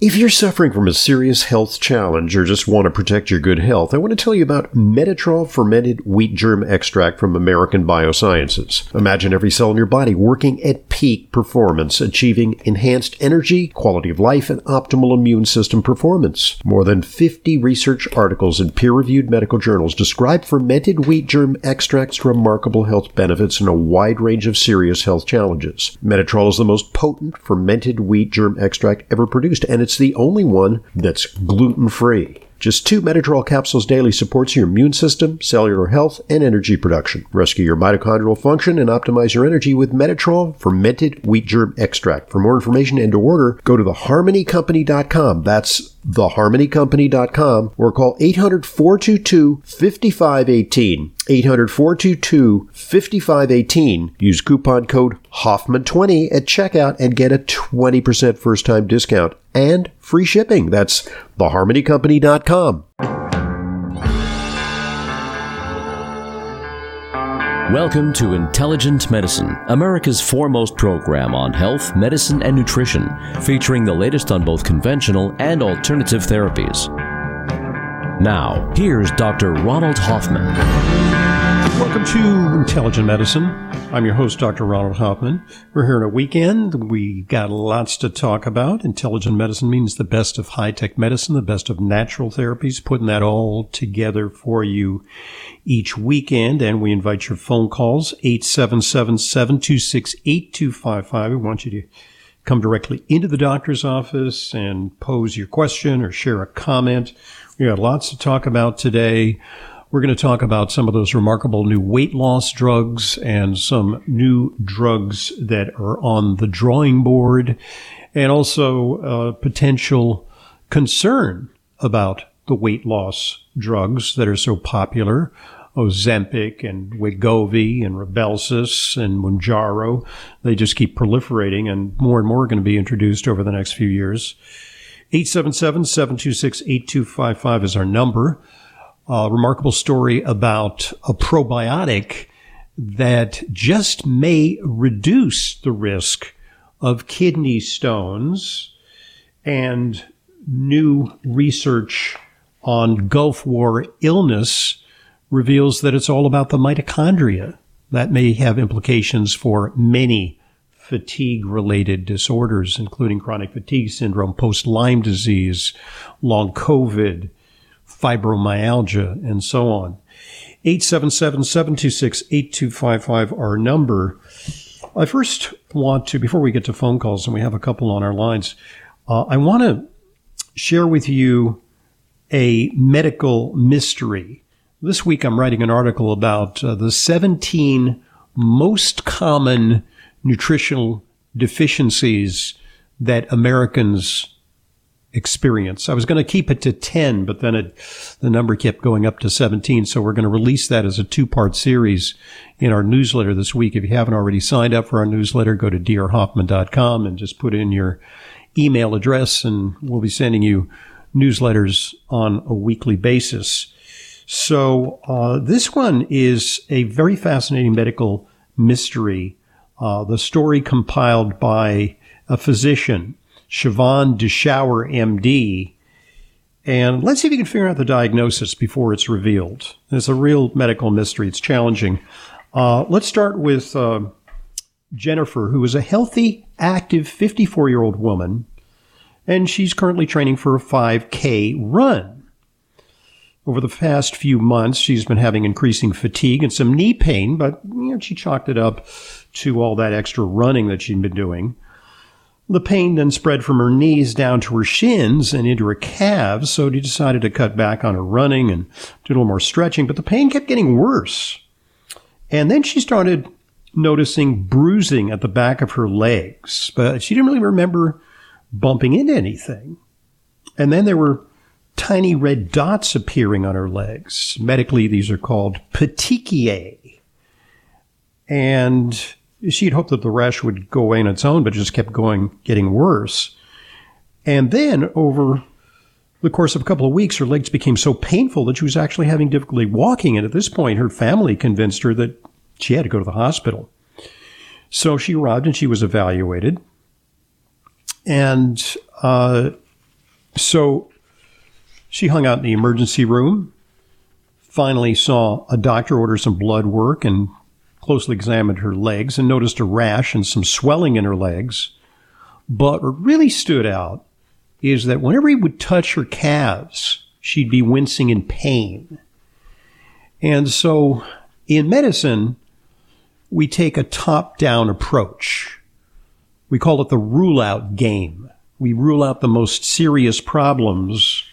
If you're suffering from a serious health challenge or just want to protect your good health, I want to tell you about Metatrol fermented wheat germ extract from American Biosciences. Imagine every cell in your body working at peak performance, achieving enhanced energy, quality of life, and optimal immune system performance. More than 50 research articles in peer-reviewed medical journals describe fermented wheat germ extract's remarkable health benefits in a wide range of serious health challenges. Metatrol is the most potent fermented wheat germ extract ever produced, and it's the only one that's gluten free. Just two Metatrol capsules daily supports your immune system, cellular health, and energy production. Rescue your mitochondrial function and optimize your energy with Metatrol fermented wheat germ extract. For more information and to order, go to theharmonycompany.com. That's theharmonycompany.com or call 800 422 5518. 800 422 5518. Use coupon code Hoffman20 at checkout and get a 20% first time discount and free shipping. That's theharmonycompany.com. Welcome to Intelligent Medicine, America's foremost program on health, medicine, and nutrition, featuring the latest on both conventional and alternative therapies. Now, here's Dr. Ronald Hoffman. Welcome to Intelligent Medicine. I'm your host, Dr. Ronald Hoffman. We're here on a weekend. We got lots to talk about. Intelligent medicine means the best of high tech medicine, the best of natural therapies, putting that all together for you each weekend. And we invite your phone calls, 877 726 8255. We want you to come directly into the doctor's office and pose your question or share a comment. We got lots to talk about today. We're going to talk about some of those remarkable new weight loss drugs and some new drugs that are on the drawing board and also potential concern about the weight loss drugs that are so popular. Ozempic and Wegovy and Rybelsus and Mounjaro. They just keep proliferating and more and more are going to be introduced over the next few years. 877-726-8255 is our number. A remarkable story about a probiotic that just may reduce the risk of kidney stones and new research on Gulf War illness reveals that it's all about the mitochondria. That may have implications for many fatigue related disorders, including chronic fatigue syndrome, post Lyme disease, long COVID, fibromyalgia, and so on. 877-726-8255 our number. I first want to, before we get to phone calls, and we have a couple on our lines, uh, I want to share with you a medical mystery. This week I'm writing an article about uh, the 17 most common nutritional deficiencies that Americans experience. I was going to keep it to 10, but then it, the number kept going up to 17. So we're going to release that as a two part series in our newsletter this week. If you haven't already signed up for our newsletter, go to drhoffman.com and just put in your email address and we'll be sending you newsletters on a weekly basis. So, uh, this one is a very fascinating medical mystery uh, the story compiled by a physician, Siobhan DeShower, MD. And let's see if you can figure out the diagnosis before it's revealed. It's a real medical mystery. It's challenging. Uh, let's start with uh, Jennifer, who is a healthy, active 54 year old woman, and she's currently training for a 5K run. Over the past few months, she's been having increasing fatigue and some knee pain, but you know, she chalked it up to all that extra running that she'd been doing. The pain then spread from her knees down to her shins and into her calves, so she decided to cut back on her running and do a little more stretching, but the pain kept getting worse. And then she started noticing bruising at the back of her legs, but she didn't really remember bumping into anything. And then there were tiny red dots appearing on her legs. Medically, these are called petechiae. And she had hoped that the rash would go away on its own, but it just kept going, getting worse. And then over the course of a couple of weeks, her legs became so painful that she was actually having difficulty walking. And at this point, her family convinced her that she had to go to the hospital. So she arrived and she was evaluated. And uh, so she hung out in the emergency room, finally saw a doctor order some blood work and closely examined her legs and noticed a rash and some swelling in her legs. But what really stood out is that whenever he would touch her calves, she'd be wincing in pain. And so in medicine, we take a top down approach. We call it the rule out game. We rule out the most serious problems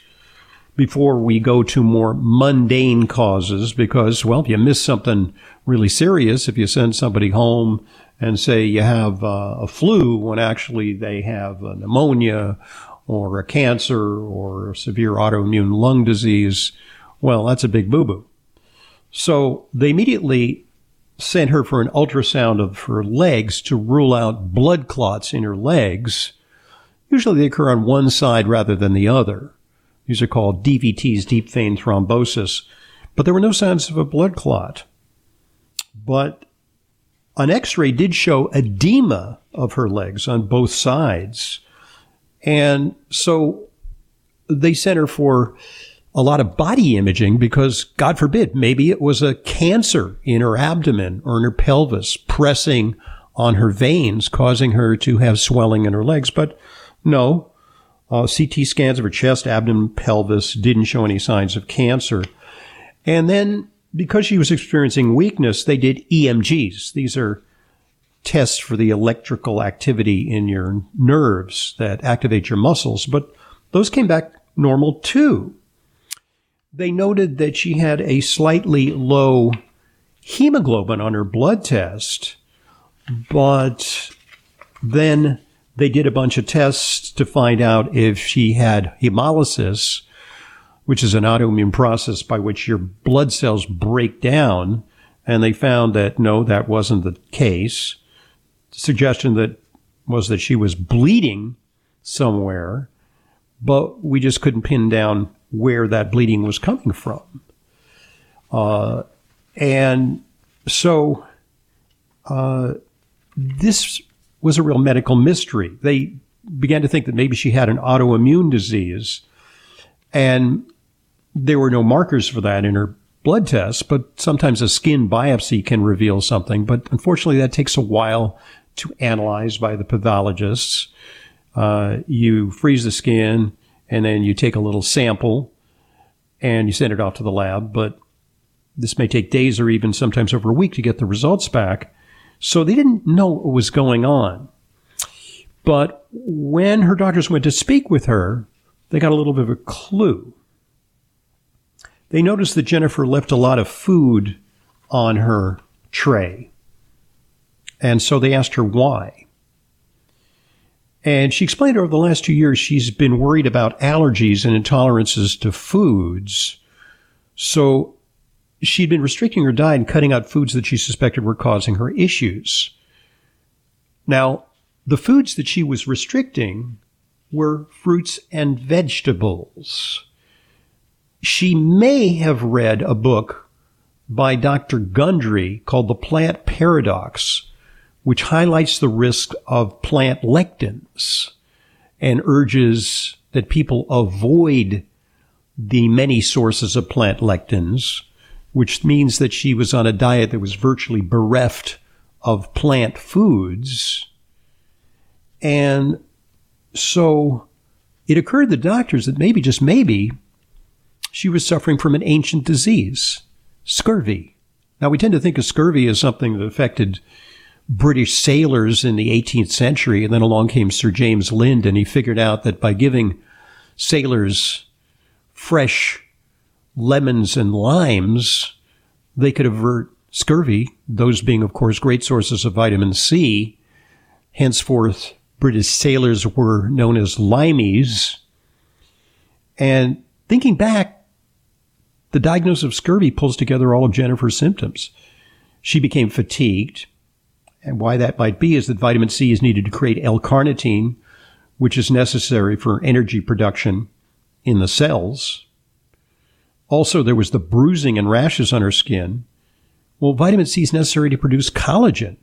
before we go to more mundane causes because, well, if you miss something really serious, if you send somebody home and say you have uh, a flu when actually they have a pneumonia or a cancer or a severe autoimmune lung disease, well, that's a big boo boo. So they immediately sent her for an ultrasound of her legs to rule out blood clots in her legs. Usually they occur on one side rather than the other. These are called DVTs, deep vein thrombosis. But there were no signs of a blood clot. But an x ray did show edema of her legs on both sides. And so they sent her for a lot of body imaging because, God forbid, maybe it was a cancer in her abdomen or in her pelvis pressing on her veins, causing her to have swelling in her legs. But no, uh, CT scans of her chest, abdomen, pelvis didn't show any signs of cancer. And then because she was experiencing weakness, they did EMGs. These are tests for the electrical activity in your nerves that activate your muscles, but those came back normal too they noted that she had a slightly low hemoglobin on her blood test, but then they did a bunch of tests to find out if she had hemolysis, which is an autoimmune process by which your blood cells break down. And they found that no, that wasn't the case. The suggestion that was that she was bleeding somewhere, but we just couldn't pin down where that bleeding was coming from. Uh, and so uh, this was a real medical mystery. They began to think that maybe she had an autoimmune disease, and there were no markers for that in her blood tests, but sometimes a skin biopsy can reveal something. But unfortunately, that takes a while to analyze by the pathologists. Uh, you freeze the skin, and then you take a little sample and you send it off to the lab. But this may take days or even sometimes over a week to get the results back. So they didn't know what was going on. But when her doctors went to speak with her, they got a little bit of a clue. They noticed that Jennifer left a lot of food on her tray. And so they asked her why. And she explained over the last two years she's been worried about allergies and intolerances to foods. So she'd been restricting her diet and cutting out foods that she suspected were causing her issues. Now, the foods that she was restricting were fruits and vegetables. She may have read a book by Dr. Gundry called The Plant Paradox, which highlights the risk of plant lectins and urges that people avoid the many sources of plant lectins, which means that she was on a diet that was virtually bereft of plant foods. And so it occurred to the doctors that maybe, just maybe, she was suffering from an ancient disease, scurvy. Now, we tend to think of scurvy as something that affected British sailors in the 18th century. And then along came Sir James Lind, and he figured out that by giving sailors fresh lemons and limes, they could avert scurvy, those being, of course, great sources of vitamin C. Henceforth, British sailors were known as limeys. And thinking back, the diagnosis of scurvy pulls together all of Jennifer's symptoms. She became fatigued. And why that might be is that vitamin C is needed to create L-carnitine, which is necessary for energy production in the cells. Also, there was the bruising and rashes on her skin. Well, vitamin C is necessary to produce collagen.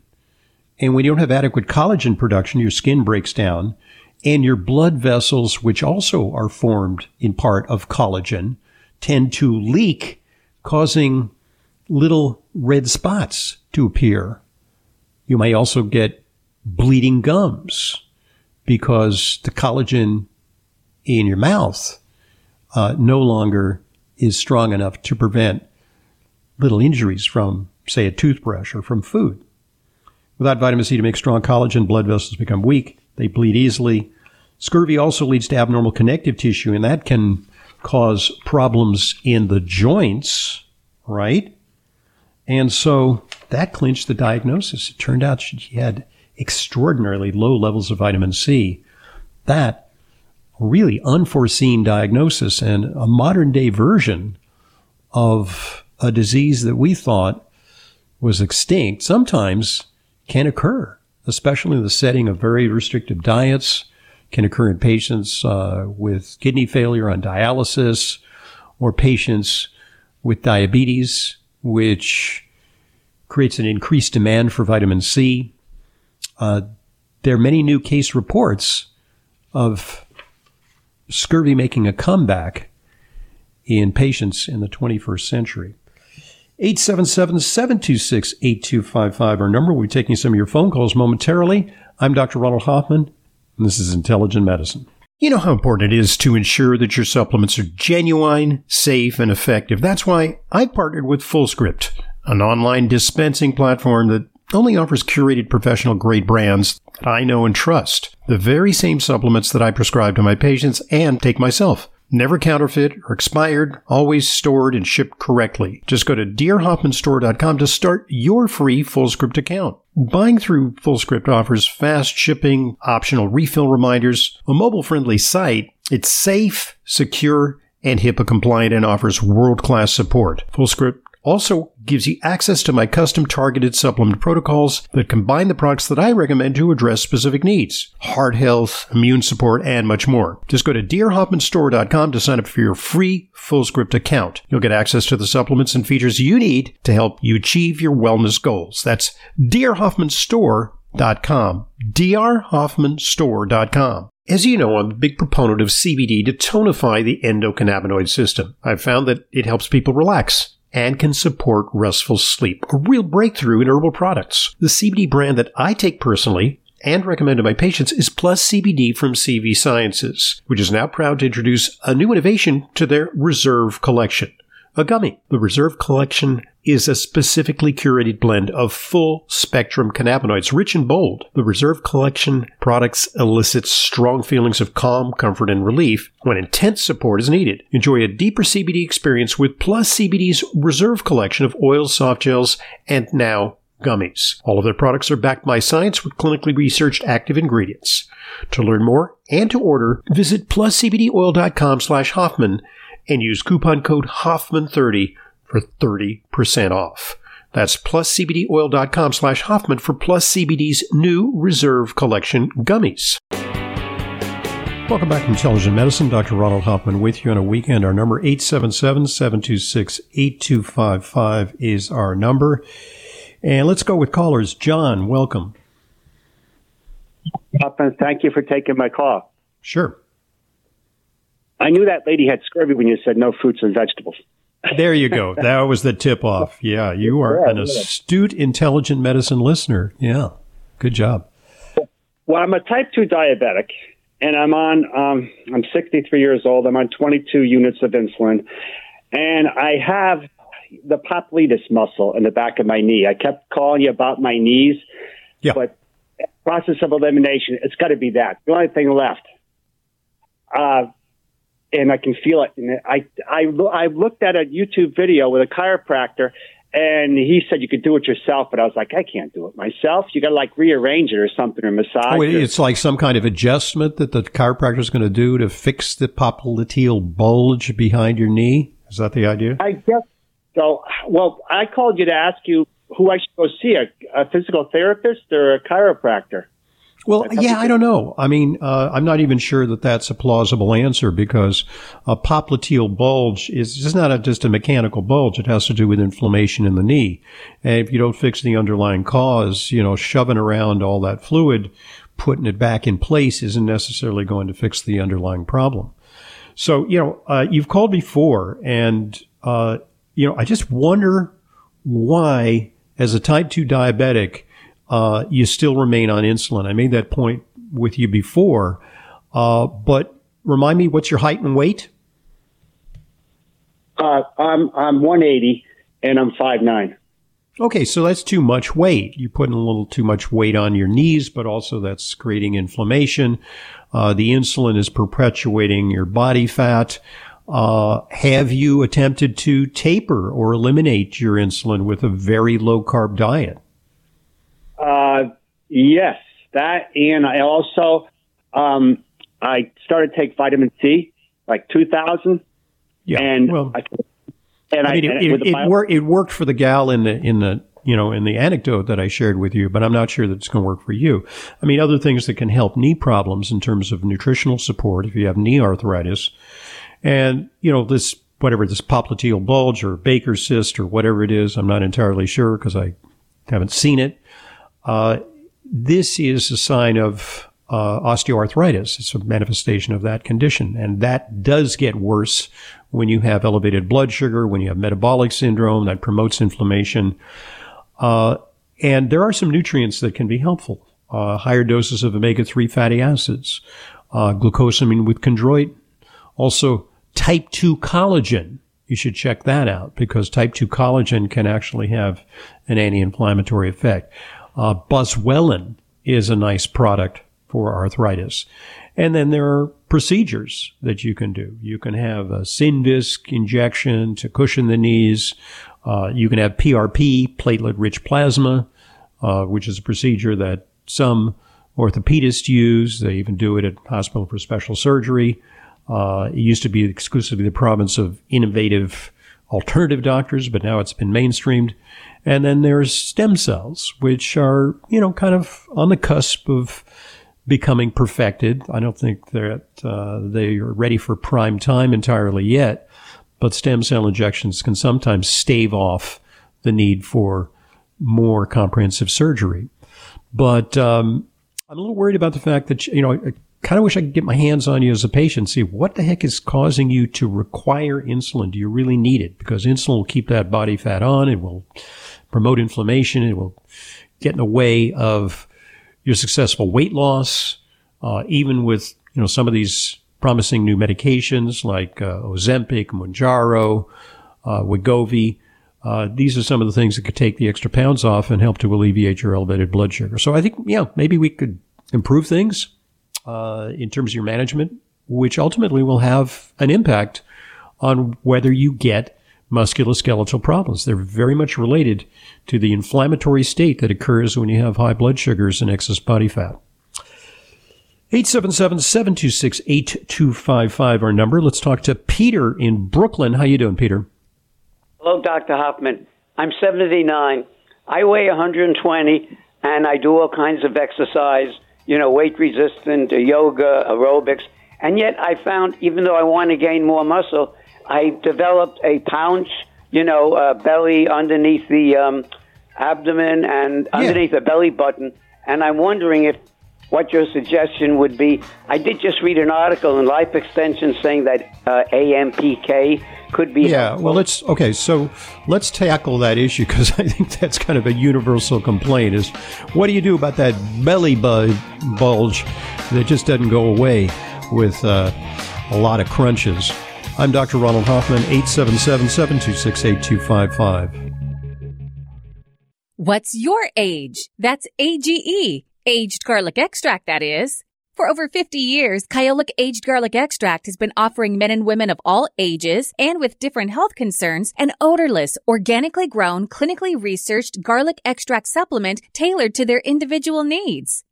And when you don't have adequate collagen production, your skin breaks down And your blood vessels, which also are formed in part of collagen, tend to leak, causing little red spots to appear. You may also get bleeding gums because the collagen in your mouth uh, no longer is strong enough to prevent little injuries from, say, a toothbrush or from food. Without vitamin C to make strong collagen, blood vessels become weak. They bleed easily. Scurvy also leads to abnormal connective tissue, and that can cause problems in the joints, right? And so that clinched the diagnosis. It turned out she had extraordinarily low levels of vitamin C. That really unforeseen diagnosis and a modern day version of a disease that we thought was extinct sometimes can occur, especially in the setting of very restrictive diets, can occur in patients uh, with kidney failure on dialysis or patients with diabetes, which creates an increased demand for vitamin C. Uh, there are many new case reports of scurvy making a comeback in patients in the 21st century. 877-726-8255, our number. We'll be taking some of your phone calls momentarily. I'm Dr. Ronald Hoffman, and this is Intelligent Medicine. You know how important it is to ensure that your supplements are genuine, safe, and effective. That's why I partnered with FullScript, an online dispensing platform that only offers curated professional grade brands that I know and trust. The very same supplements that I prescribe to my patients and take myself. Never counterfeit or expired, always stored and shipped correctly. Just go to drhoffmanstore.com to start your free FullScript account. Buying through FullScript offers fast shipping, optional refill reminders, a mobile-friendly site. It's safe, secure, and HIPAA compliant and offers world-class support. FullScript also gives you access to my custom targeted supplement protocols that combine the products that I recommend to address specific needs heart health, immune support, and much more. Just go to drhoffmanstore.com to sign up for your free FullScript account. You'll get access to the supplements and features you need to help you achieve your wellness goals. That's drhoffmanstore.com. drhoffmanstore.com. As you know, I'm a big proponent of CBD to tonify the endocannabinoid system. I've found that it helps people relax and can support restful sleep, a real breakthrough in herbal products. The CBD brand that I take personally and recommend to my patients is Plus CBD from CV Sciences, which is now proud to introduce a new innovation to their Reserve collection a gummy. The Reserve Collection is a specifically curated blend of full spectrum cannabinoids, rich and bold. The Reserve Collection products elicit strong feelings of calm, comfort, and relief when intense support is needed. Enjoy a deeper CBD experience with Plus CBD's Reserve Collection of oils, soft gels, and now gummies. All of their products are backed by science with clinically researched active ingredients. To learn more and to order, visit pluscbdoil.com slash Hoffman and use coupon code Hoffman30 for 30% off. That's pluscbdoil.com slash Hoffman for Plus CBD's new Reserve Collection gummies. Welcome back to Intelligent Medicine. Dr. Ronald Hoffman with you on a weekend. Our number 877-726-8255 is our number. And let's go with callers. John, welcome. Hoffman, thank you for taking my call. Sure. I knew that lady had scurvy when you said no fruits and vegetables. There you go. That was the tip off. Yeah, you are an astute, intelligent medicine listener. Yeah, good job. Well, I'm a type 2 diabetic, and I'm on, um, I'm 63 years old. I'm on 22 units of insulin, and I have the popliteus muscle in the back of my knee. I kept calling you about my knees, yeah. but process of elimination, it's got to be that. The only thing left. Uh, and I can feel it. And I, I, I looked at a YouTube video with a chiropractor and he said you could do it yourself, but I was like, I can't do it myself. You got to like rearrange it or something or massage. Oh, it's like some kind of adjustment that the chiropractor is going to do to fix the popliteal bulge behind your knee. Is that the idea? I guess so. Well, I called you to ask you who I should go see a, a physical therapist or a chiropractor. Well, yeah, I don't know. I mean, uh, I'm not even sure that that's a plausible answer because a popliteal bulge is just not a, just a mechanical bulge. It has to do with inflammation in the knee. And if you don't fix the underlying cause, you know, shoving around all that fluid putting it back in place isn't necessarily going to fix the underlying problem. So, you know, uh, you've called before and, uh, you know, I just wonder why, as a type 2 diabetic, uh, you still remain on insulin. I made that point with you before, uh, but remind me, what's your height and weight? Uh, I'm I'm 180 and I'm 5'9". Okay, so that's too much weight. You're putting a little too much weight on your knees, but also that's creating inflammation. Uh, the insulin is perpetuating your body fat. Uh, have you attempted to taper or eliminate your insulin with a very low carb diet? Uh, yes, that, and I also um, I started to take vitamin C, like 2000. Yeah, and well, I, and I mean, it, it, it, wor- it worked for the gal in the in the you know in the anecdote that I shared with you, but I'm not sure that it's going to work for you. I mean, other things that can help knee problems in terms of nutritional support if you have knee arthritis, and you know this whatever this popliteal bulge or Baker's cyst or whatever it is, I'm not entirely sure because I haven't seen it. Uh, this is a sign of uh, osteoarthritis. It's a manifestation of that condition. And that does get worse when you have elevated blood sugar, when you have metabolic syndrome that promotes inflammation. Uh, and there are some nutrients that can be helpful. Uh, higher doses of omega-3 fatty acids, uh, glucosamine with chondroitin, also type 2 collagen. You should check that out because type 2 collagen can actually have an anti-inflammatory effect. Uh, is a nice product for arthritis. And then there are procedures that you can do. You can have a Synvisc injection to cushion the knees. Uh, you can have PRP, platelet rich plasma, uh, which is a procedure that some orthopedists use. They even do it at hospital for special surgery. Uh, it used to be exclusively the province of innovative alternative doctors, but now it's been mainstreamed. And then there's stem cells, which are, you know, kind of on the cusp of becoming perfected. I don't think that uh, they are ready for prime time entirely yet, but stem cell injections can sometimes stave off the need for more comprehensive surgery. But um, I'm a little worried about the fact that, you know, kind of wish I could get my hands on you as a patient, see what the heck is causing you to require insulin. Do you really need it? Because insulin will keep that body fat on. It will promote inflammation. It will get in the way of your successful weight loss, uh, even with you know some of these promising new medications like uh, Ozempic, Mounjaro, uh, Wegovy. Uh, these are some of the things that could take the extra pounds off and help to alleviate your elevated blood sugar. So I think, yeah, maybe we could improve things uh, in terms of your management, which ultimately will have an impact on whether you get musculoskeletal problems. They're very much related to the inflammatory state that occurs when you have high blood sugars and excess body fat. 877-726-8255 our number. Let's talk to Peter in Brooklyn. How you doing, Peter? Hello, Dr. Hoffman. I'm 79. I weigh 120 and I do all kinds of exercise, you know, weight resistant, yoga, aerobics. And yet I found, even though I want to gain more muscle, I developed a pouch, you know, uh, belly underneath the um, abdomen and underneath the belly button. And I'm wondering if what your suggestion would be. I did just read an article in Life Extension saying that uh, AMPK could be. Yeah, well, let's okay. So let's tackle that issue because I think that's kind of a universal complaint. Is what do you do about that belly bu- bulge that just doesn't go away with uh, a lot of crunches? I'm Dr. Ronald Hoffman, 877 726 8255. What's your age? That's AGE. Aged garlic extract, that is. For over 50 years, Kyolic Aged Garlic Extract has been offering men and women of all ages and with different health concerns an odorless, organically grown, clinically researched garlic extract supplement tailored to their individual needs.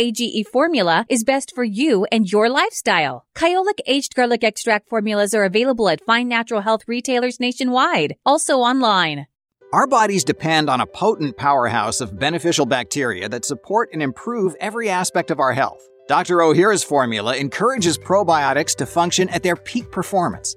AGE formula is best for you and your lifestyle. Kyolic aged garlic extract formulas are available at fine natural health retailers nationwide, also online. Our bodies depend on a potent powerhouse of beneficial bacteria that support and improve every aspect of our health. Dr. Ohhira's formula encourages probiotics to function at their peak performance.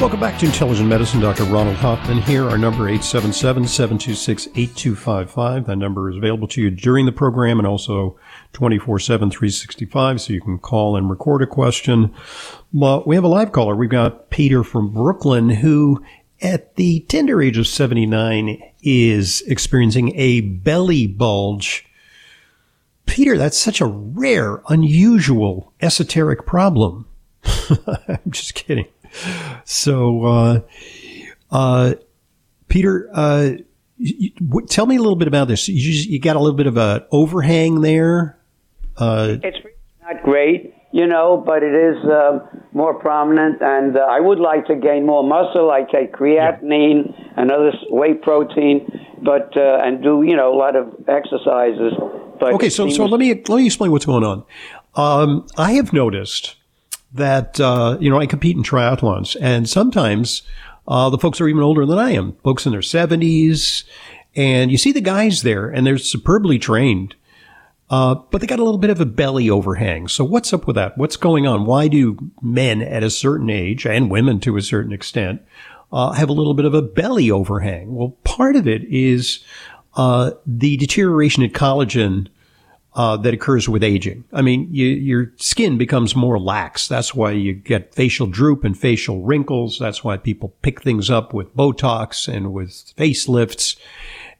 Welcome back to Intelligent Medicine. Dr. Ronald Hoffman here. Our number 877-726-8255. That number is available to you during the program and also 24-7, 365, so you can call and record a question. Well, we have a live caller. We've got Peter from Brooklyn who at the tender age of 79 is experiencing a belly bulge. Peter, that's such a rare, unusual, esoteric problem. I'm just kidding. So, uh, uh, Peter, uh, you, w- tell me a little bit about this. You, just, you got a little bit of an overhang there. Uh, It's not great, you know, but it is uh, more prominent, and uh, I would like to gain more muscle. I take creatinine and other whey protein, but uh, and do you know a lot of exercises. But okay, so so let me let me explain what's going on. Um, I have noticed that uh, you know I compete in triathlons, and sometimes uh, the folks are even older than I am, folks in their seventies, and you see the guys there, and they're superbly trained, uh, but they got a little bit of a belly overhang. So what's up with that? What's going on? Why do men at a certain age and women to a certain extent uh, have a little bit of a belly overhang? Well, part of it is uh, the deterioration in collagen uh, that occurs with aging. I mean, you, your skin becomes more lax. That's why you get facial droop and facial wrinkles. That's why people pick things up with Botox and with facelifts.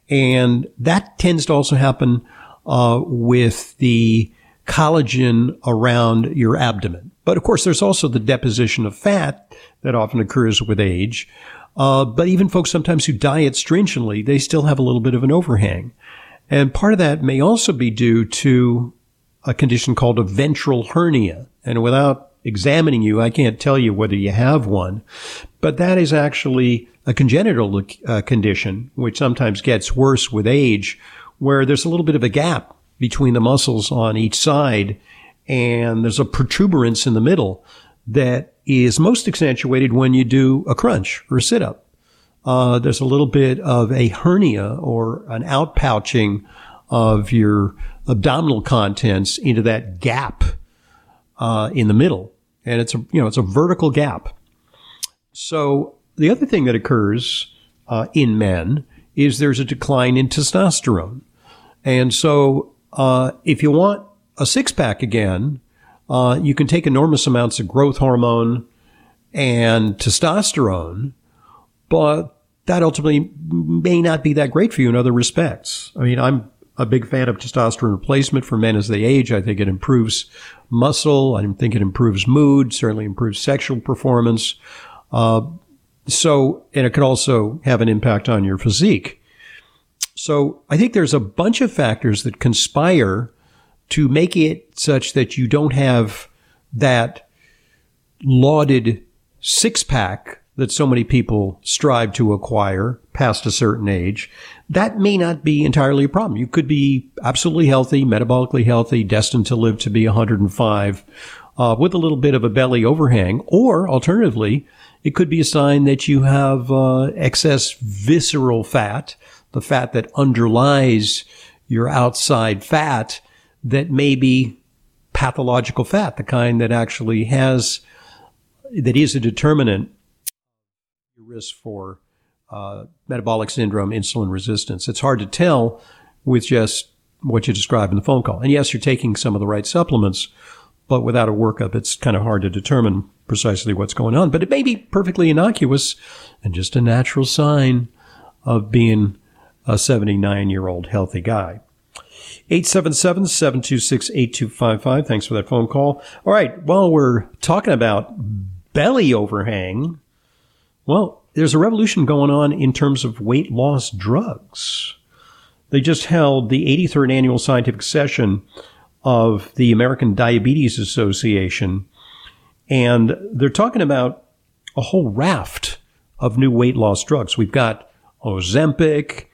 And that tends to also happen uh, with the collagen around your abdomen. But of course, there's also the deposition of fat that often occurs with age. Uh, but even folks sometimes who diet stringently, they still have a little bit of an overhang. And part of that may also be due to a condition called a ventral hernia. And without examining you, I can't tell you whether you have one, but that is actually a congenital uh, condition, which sometimes gets worse with age, where there's a little bit of a gap between the muscles on each side, and there's a protuberance in the middle that is most accentuated when you do a crunch or a sit up. Uh, there's a little bit of a hernia or an outpouching of your abdominal contents into that gap uh, in the middle, and it's a you know it's a vertical gap. So the other thing that occurs uh, in men is there's a decline in testosterone, and so uh, if you want a six pack again, uh, you can take enormous amounts of growth hormone and testosterone, but that ultimately may not be that great for you in other respects. I mean, I'm a big fan of testosterone replacement for men as they age. I think it improves muscle. I think it improves mood, certainly improves sexual performance. Uh, so, and it can also have an impact on your physique. So I think there's a bunch of factors that conspire to make it such that you don't have that lauded six pack that so many people strive to acquire past a certain age, that may not be entirely a problem. You could be absolutely healthy, metabolically healthy, destined to live to be 105, uh, with a little bit of a belly overhang, or alternatively, it could be a sign that you have uh, excess visceral fat, the fat that underlies your outside fat that may be pathological fat, the kind that actually has, that is a determinant risk for uh, metabolic syndrome, insulin resistance. It's hard to tell with just what you described in the phone call. And yes, you're taking some of the right supplements, but without a workup, it's kind of hard to determine precisely what's going on. But it may be perfectly innocuous and just a natural sign of being a 79 year old healthy guy. 877 726 8255. Thanks for that phone call. All right. While we're talking about belly overhang, well, there's a revolution going on in terms of weight loss drugs. They just held the 83rd annual scientific session of the American Diabetes Association, and they're talking about a whole raft of new weight loss drugs. We've got Ozempic,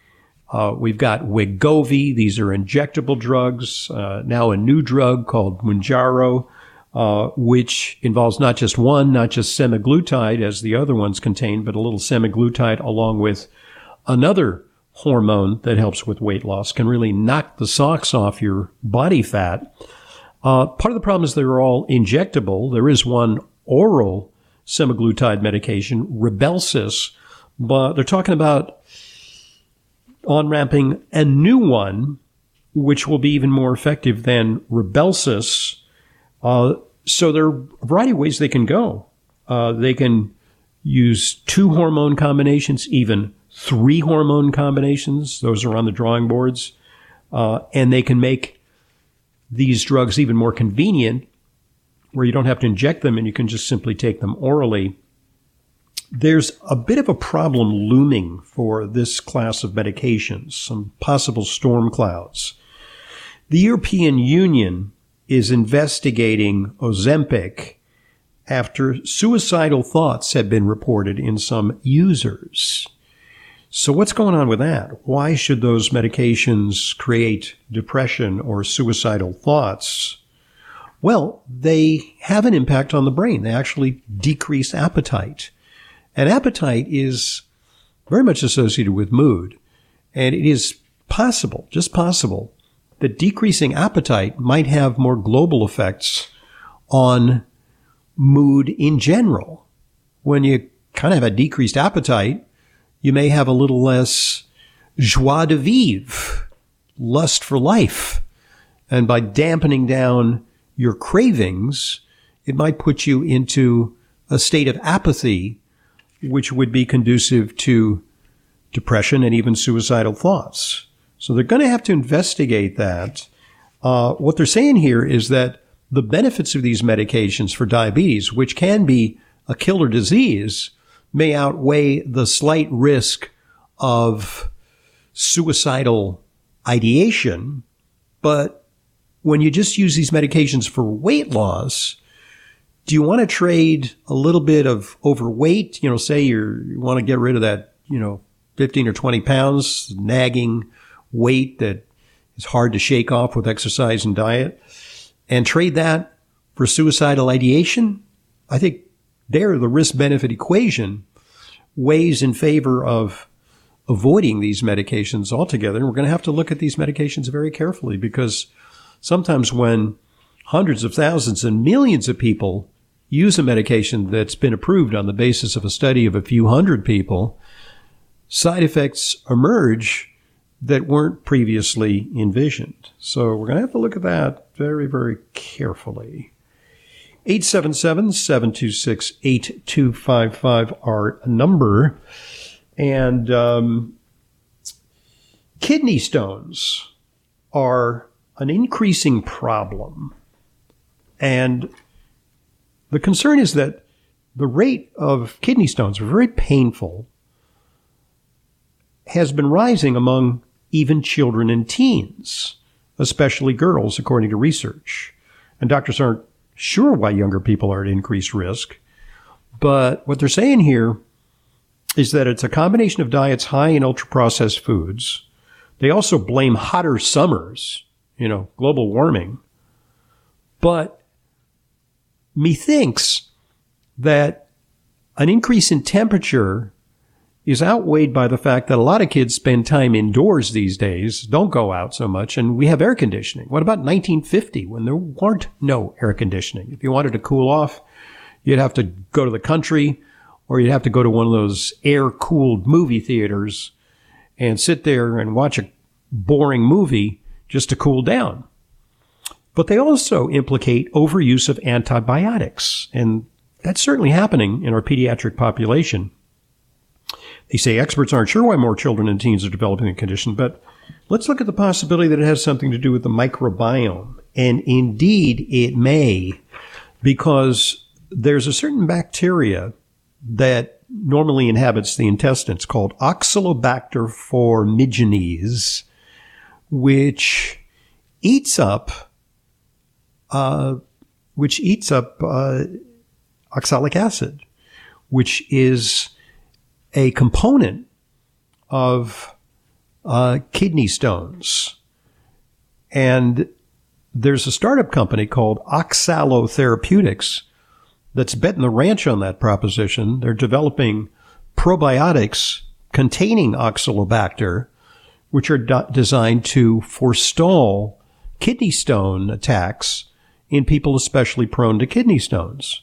uh, we've got Wegovy. These are injectable drugs. Uh, now a new drug called Mounjaro, uh, which involves not just one, not just semaglutide as the other ones contain, but a little semaglutide along with another hormone that helps with weight loss, can really knock the socks off your body fat. Uh, part of the problem is they're all injectable. There is one oral semaglutide medication, Rybelsus, but they're talking about on ramping a new one, which will be even more effective than Rybelsus. Uh, so there are a variety of ways they can go. Uh, they can use two hormone combinations, even three hormone combinations. Those are on the drawing boards. Uh, and they can make these drugs even more convenient where you don't have to inject them and you can just simply take them orally there's a bit of a problem looming for this class of medications, some possible storm clouds. The European Union is investigating Ozempic after suicidal thoughts have been reported in some users. So what's going on with that? Why should those medications create depression or suicidal thoughts? Well, they have an impact on the brain. They actually decrease appetite. And appetite is very much associated with mood. And it is possible, just possible, that decreasing appetite might have more global effects on mood in general. When you kind of have a decreased appetite, you may have a little less joie de vivre, lust for life. And by dampening down your cravings, it might put you into a state of apathy which would be conducive to depression and even suicidal thoughts. So they're going to have to investigate that. Uh, what they're saying here is that the benefits of these medications for diabetes, which can be a killer disease, may outweigh the slight risk of suicidal ideation. But when you just use these medications for weight loss, do you want to trade a little bit of overweight? You know, say you want to get rid of that, you know, 15 or 20 pounds, nagging weight that is hard to shake off with exercise and diet, and trade that for suicidal ideation? I think there the risk benefit equation weighs in favor of avoiding these medications altogether. And we're going to have to look at these medications very carefully because sometimes when hundreds of thousands and millions of people use a medication that's been approved on the basis of a study of a few hundred people, side effects emerge that weren't previously envisioned. So we're going to have to look at that very, very carefully. 877 726 8255, our number. And um, kidney stones are an increasing problem. And the concern is that the rate of kidney stones very painful, has been rising among even children and teens, especially girls, according to research. And doctors aren't sure why younger people are at increased risk. But what they're saying here is that it's a combination of diets high in ultra processed foods. They also blame hotter summers, you know, global warming. But methinks that an increase in temperature is outweighed by the fact that a lot of kids spend time indoors these days, don't go out so much, and we have air conditioning. What about 1950 when there weren't no air conditioning? If you wanted to cool off, you'd have to go to the country or you'd have to go to one of those air cooled movie theaters and sit there and watch a boring movie just to cool down. But they also implicate overuse of antibiotics, and that's certainly happening in our pediatric population. They say experts aren't sure why more children and teens are developing the condition, but let's look at the possibility that it has something to do with the microbiome. And indeed, it may, because there's a certain bacteria that normally inhabits the intestines called Oxalobacter formigenes, which eats up, uh, which eats up uh, oxalic acid, which is a component of uh, kidney stones. And there's a startup company called Oxalo Therapeutics that's betting the ranch on that proposition. They're developing probiotics containing oxalobacter, which are do- designed to forestall kidney stone attacks in people especially prone to kidney stones.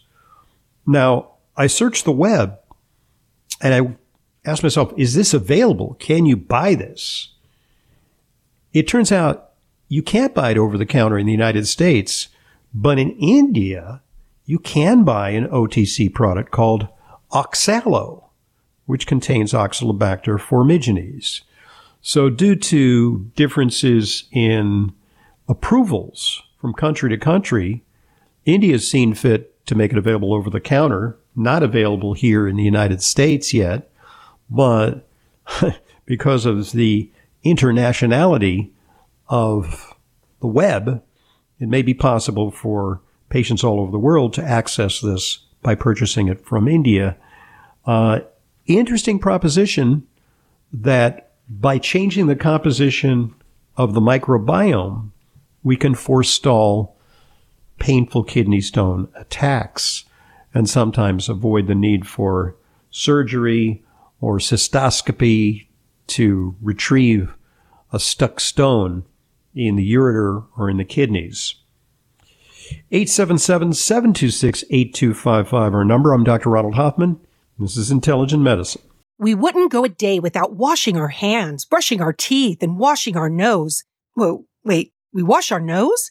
Now, I searched the web and I asked myself, is this available? Can you buy this? It turns out you can't buy it over the counter in the United States, but in India, you can buy an OTC product called Oxalo, which contains Oxalobacter formigenes. So due to differences in approvals from country to country, India has seen fit to make it available over the counter, not available here in the United States yet, but because of the internationality of the web, it may be possible for patients all over the world to access this by purchasing it from India. Uh, interesting proposition that by changing the composition of the microbiome, we can forestall painful kidney stone attacks and sometimes avoid the need for surgery or cystoscopy to retrieve a stuck stone in the ureter or in the kidneys. 877-726-8255 our number. I'm Dr. Ronald Hoffman. This is Intelligent Medicine. We wouldn't go a day without washing our hands, brushing our teeth, and washing our nose. Whoa, wait, we wash our nose?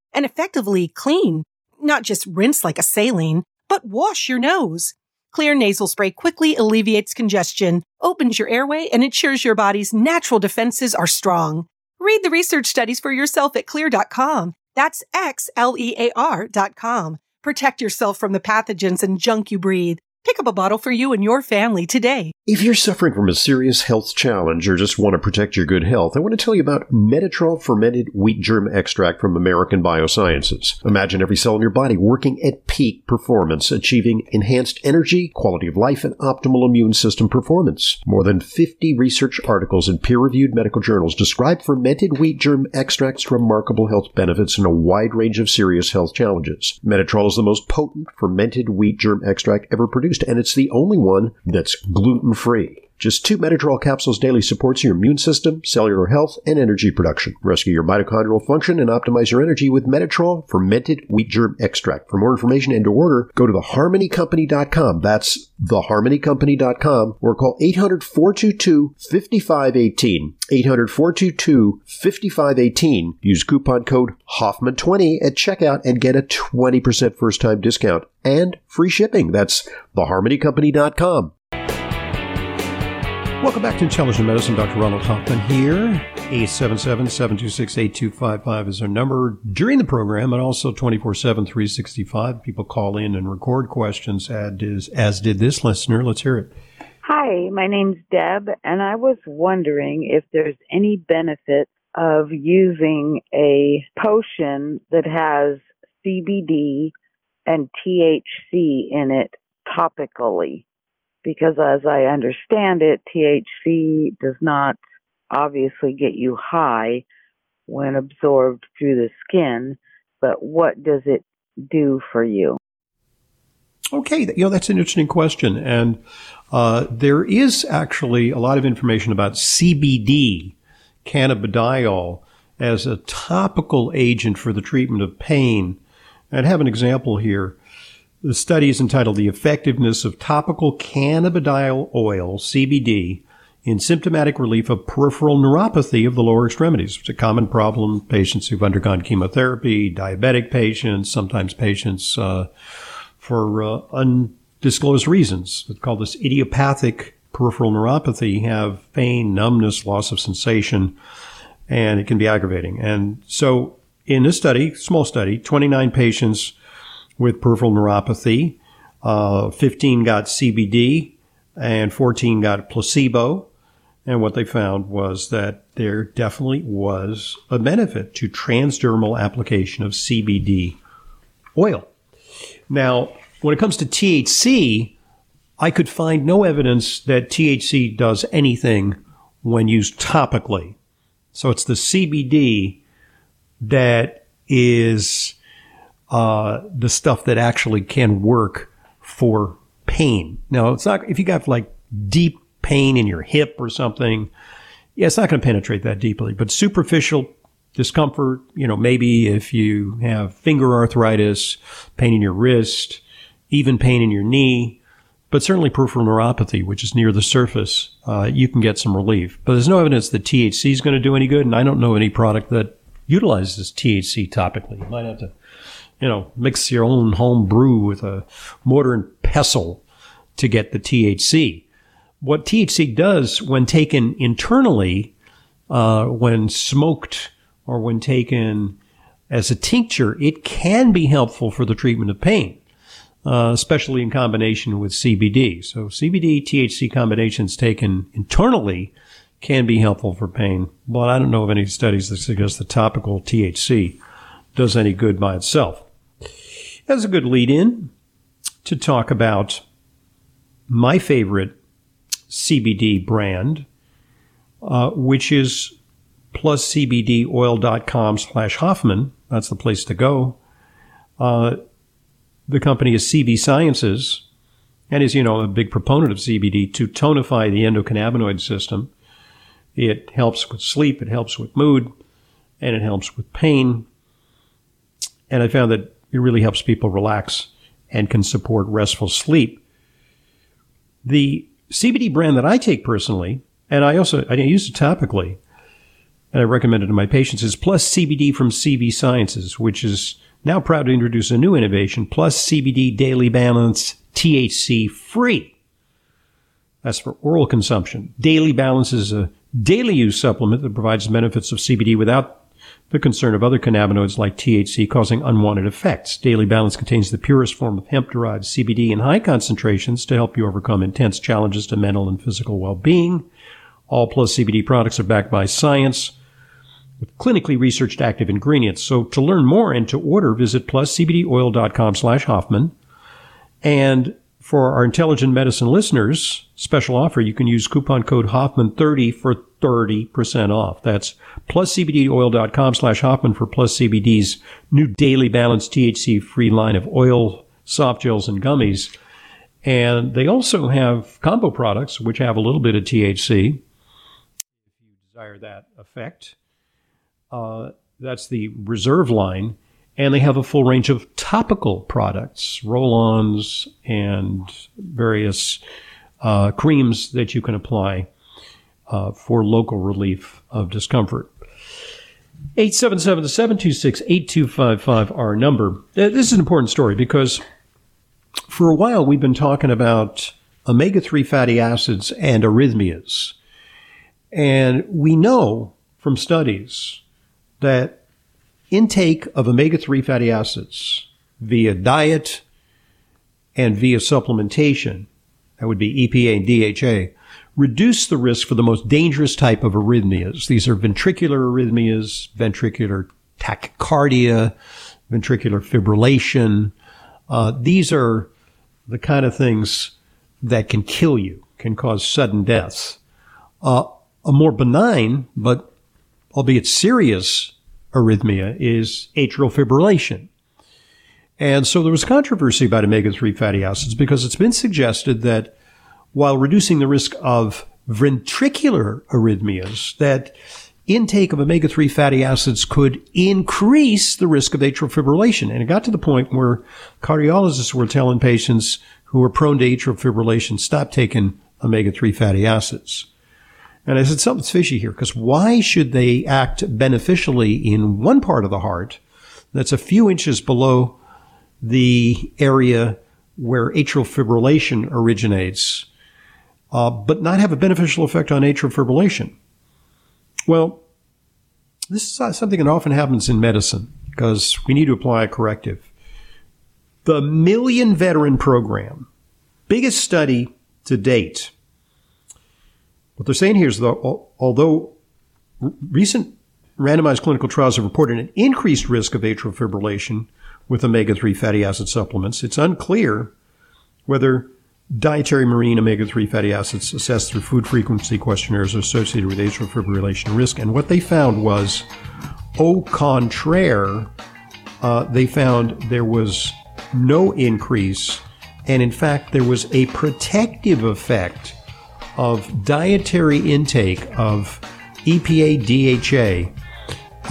and effectively clean. Not just rinse like a saline, but wash your nose. Xlear nasal spray quickly alleviates congestion, opens your airway, and ensures your body's natural defenses are strong. Read the research studies for yourself at xlear.com. That's X-L-E-A-R dot com. Protect yourself from the pathogens and junk you breathe. Pick up a bottle for you and your family today. If you're suffering from a serious health challenge or just want to protect your good health, I want to tell you about Metatrol fermented wheat germ extract from American Biosciences. Imagine every cell in your body working at peak performance, achieving enhanced energy, quality of life, and optimal immune system performance. More than 50 research articles in peer-reviewed medical journals describe fermented wheat germ extract's remarkable health benefits in a wide range of serious health challenges. Metatrol is the most potent fermented wheat germ extract ever produced and it's the only one that's gluten free. Just two Metatrol capsules daily supports your immune system, cellular health, and energy production. Rescue your mitochondrial function and optimize your energy with Metatrol fermented wheat germ extract. For more information and to order, go to theharmonycompany.com. That's theharmonycompany.com or call 800-422-5518. 800-422-5518. Use coupon code Hoffman20 at checkout and get a 20% first time discount and free shipping. That's theharmonycompany.com. Welcome back to Intelligent Medicine. Dr. Ronald Hoffman here. 877-726-8255 is our number during the program and also 24-7, 365. People call in and record questions as, as did this listener. Let's hear it. Hi, my name's Deb, and I was wondering if there's any benefit of using a potion that has CBD and THC in it topically because as I understand it, THC does not obviously get you high when absorbed through the skin, but what does it do for you? Okay, you know that's an interesting question, and uh, there is actually a lot of information about CBD, cannabidiol, as a topical agent for the treatment of pain. I'd have an example here. The study is entitled The Effectiveness of Topical Cannabidiol Oil, CBD, in Symptomatic Relief of Peripheral Neuropathy of the Lower Extremities. It's a common problem. Patients who've undergone chemotherapy, diabetic patients, sometimes patients uh, for uh, undisclosed reasons. It's called this idiopathic peripheral neuropathy, have pain, numbness, loss of sensation, and it can be aggravating. And so in this study, small study, 29 patients with peripheral neuropathy. Uh, 15 got CBD and 14 got placebo. And what they found was that there definitely was a benefit to transdermal application of CBD oil. Now, when it comes to THC, I could find no evidence that THC does anything when used topically. So it's the CBD that is uh, the stuff that actually can work for pain. Now, it's not if you got like deep pain in your hip or something. Yeah, it's not going to penetrate that deeply, but superficial discomfort, you know, maybe if you have finger arthritis, pain in your wrist, even pain in your knee, but certainly peripheral neuropathy, which is near the surface, uh, you can get some relief. But there's no evidence that THC is going to do any good, and I don't know any product that utilizes THC topically. You might have to you know, mix your own home brew with a mortar and pestle to get the THC. What THC does when taken internally, uh, when smoked or when taken as a tincture, it can be helpful for the treatment of pain, uh, especially in combination with CBD. So CBD THC combinations taken internally can be helpful for pain, but I don't know of any studies that suggest the topical THC does any good by itself. That's a good lead in to talk about my favorite CBD brand, uh, which is pluscbdoil.com slash Hoffman. That's the place to go. Uh, the company is CV Sciences and is, you know, a big proponent of CBD to tonify the endocannabinoid system. It helps with sleep, it helps with mood, and it helps with pain. And I found that it really helps people relax and can support restful sleep. The CBD brand that I take personally, and I also I use it topically, and I recommend it to my patients, is Plus CBD from CV Sciences, which is now proud to introduce a new innovation, Plus CBD Daily Balance THC free. That's for oral consumption. Daily Balance is a daily use supplement that provides benefits of CBD without the concern of other cannabinoids like THC causing unwanted effects. Daily Balance contains the purest form of hemp derived CBD in high concentrations to help you overcome intense challenges to mental and physical well being. All Plus CBD products are backed by science with clinically researched active ingredients. So to learn more and to order, visit pluscbdoil.com slash Hoffman. And for our intelligent medicine listeners, special offer, you can use coupon code Hoffman30 for 30% off. That's pluscbdoil.com slash Hoffman for Plus CBD's new daily balanced THC free line of oil, soft gels, and gummies. And they also have combo products, which have a little bit of THC. If you desire that effect, uh, that's the reserve line. And they have a full range of topical products, roll ons, and various uh, creams that you can apply uh, for local relief of discomfort. 877-726-8255, our number. This is an important story because for a while we've been talking about omega 3 fatty acids and arrhythmias. And we know from studies that intake of omega 3 fatty acids via diet and via supplementation, that would be EPA and DHA, reduce the risk for the most dangerous type of arrhythmias. These are ventricular arrhythmias, ventricular tachycardia, ventricular fibrillation. Uh, these are the kind of things that can kill you, can cause sudden deaths. Uh, a more benign, but albeit serious arrhythmia is atrial fibrillation. And so there was controversy about omega 3 fatty acids because it's been suggested that while reducing the risk of ventricular arrhythmias, that intake of omega 3 fatty acids could increase the risk of atrial fibrillation. And it got to the point where cardiologists were telling patients who were prone to atrial fibrillation stop taking omega 3 fatty acids. And I said, something's fishy here, because why should they act beneficially in one part of the heart that's a few inches below the area where atrial fibrillation originates, uh, but not have a beneficial effect on atrial fibrillation? Well, this is something that often happens in medicine because we need to apply a corrective. The Million Veteran Program, biggest study to date. What they're saying here is that although recent randomized clinical trials have reported an increased risk of atrial fibrillation with omega 3 fatty acid supplements, it's unclear whether dietary marine omega 3 fatty acids assessed through food frequency questionnaires are associated with atrial fibrillation risk. And what they found was, au contraire, uh, they found there was no increase. And in fact, there was a protective effect of dietary intake of EPA DHA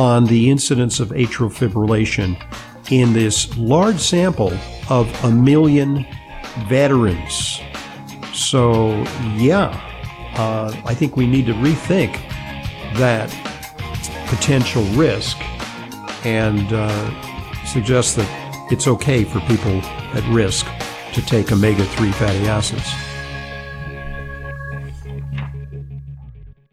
on the incidence of atrial fibrillation in this large sample of a million veterans. So, yeah, uh, I think we need to rethink that potential risk and uh, suggest that it's okay for people at risk to take omega 3 fatty acids.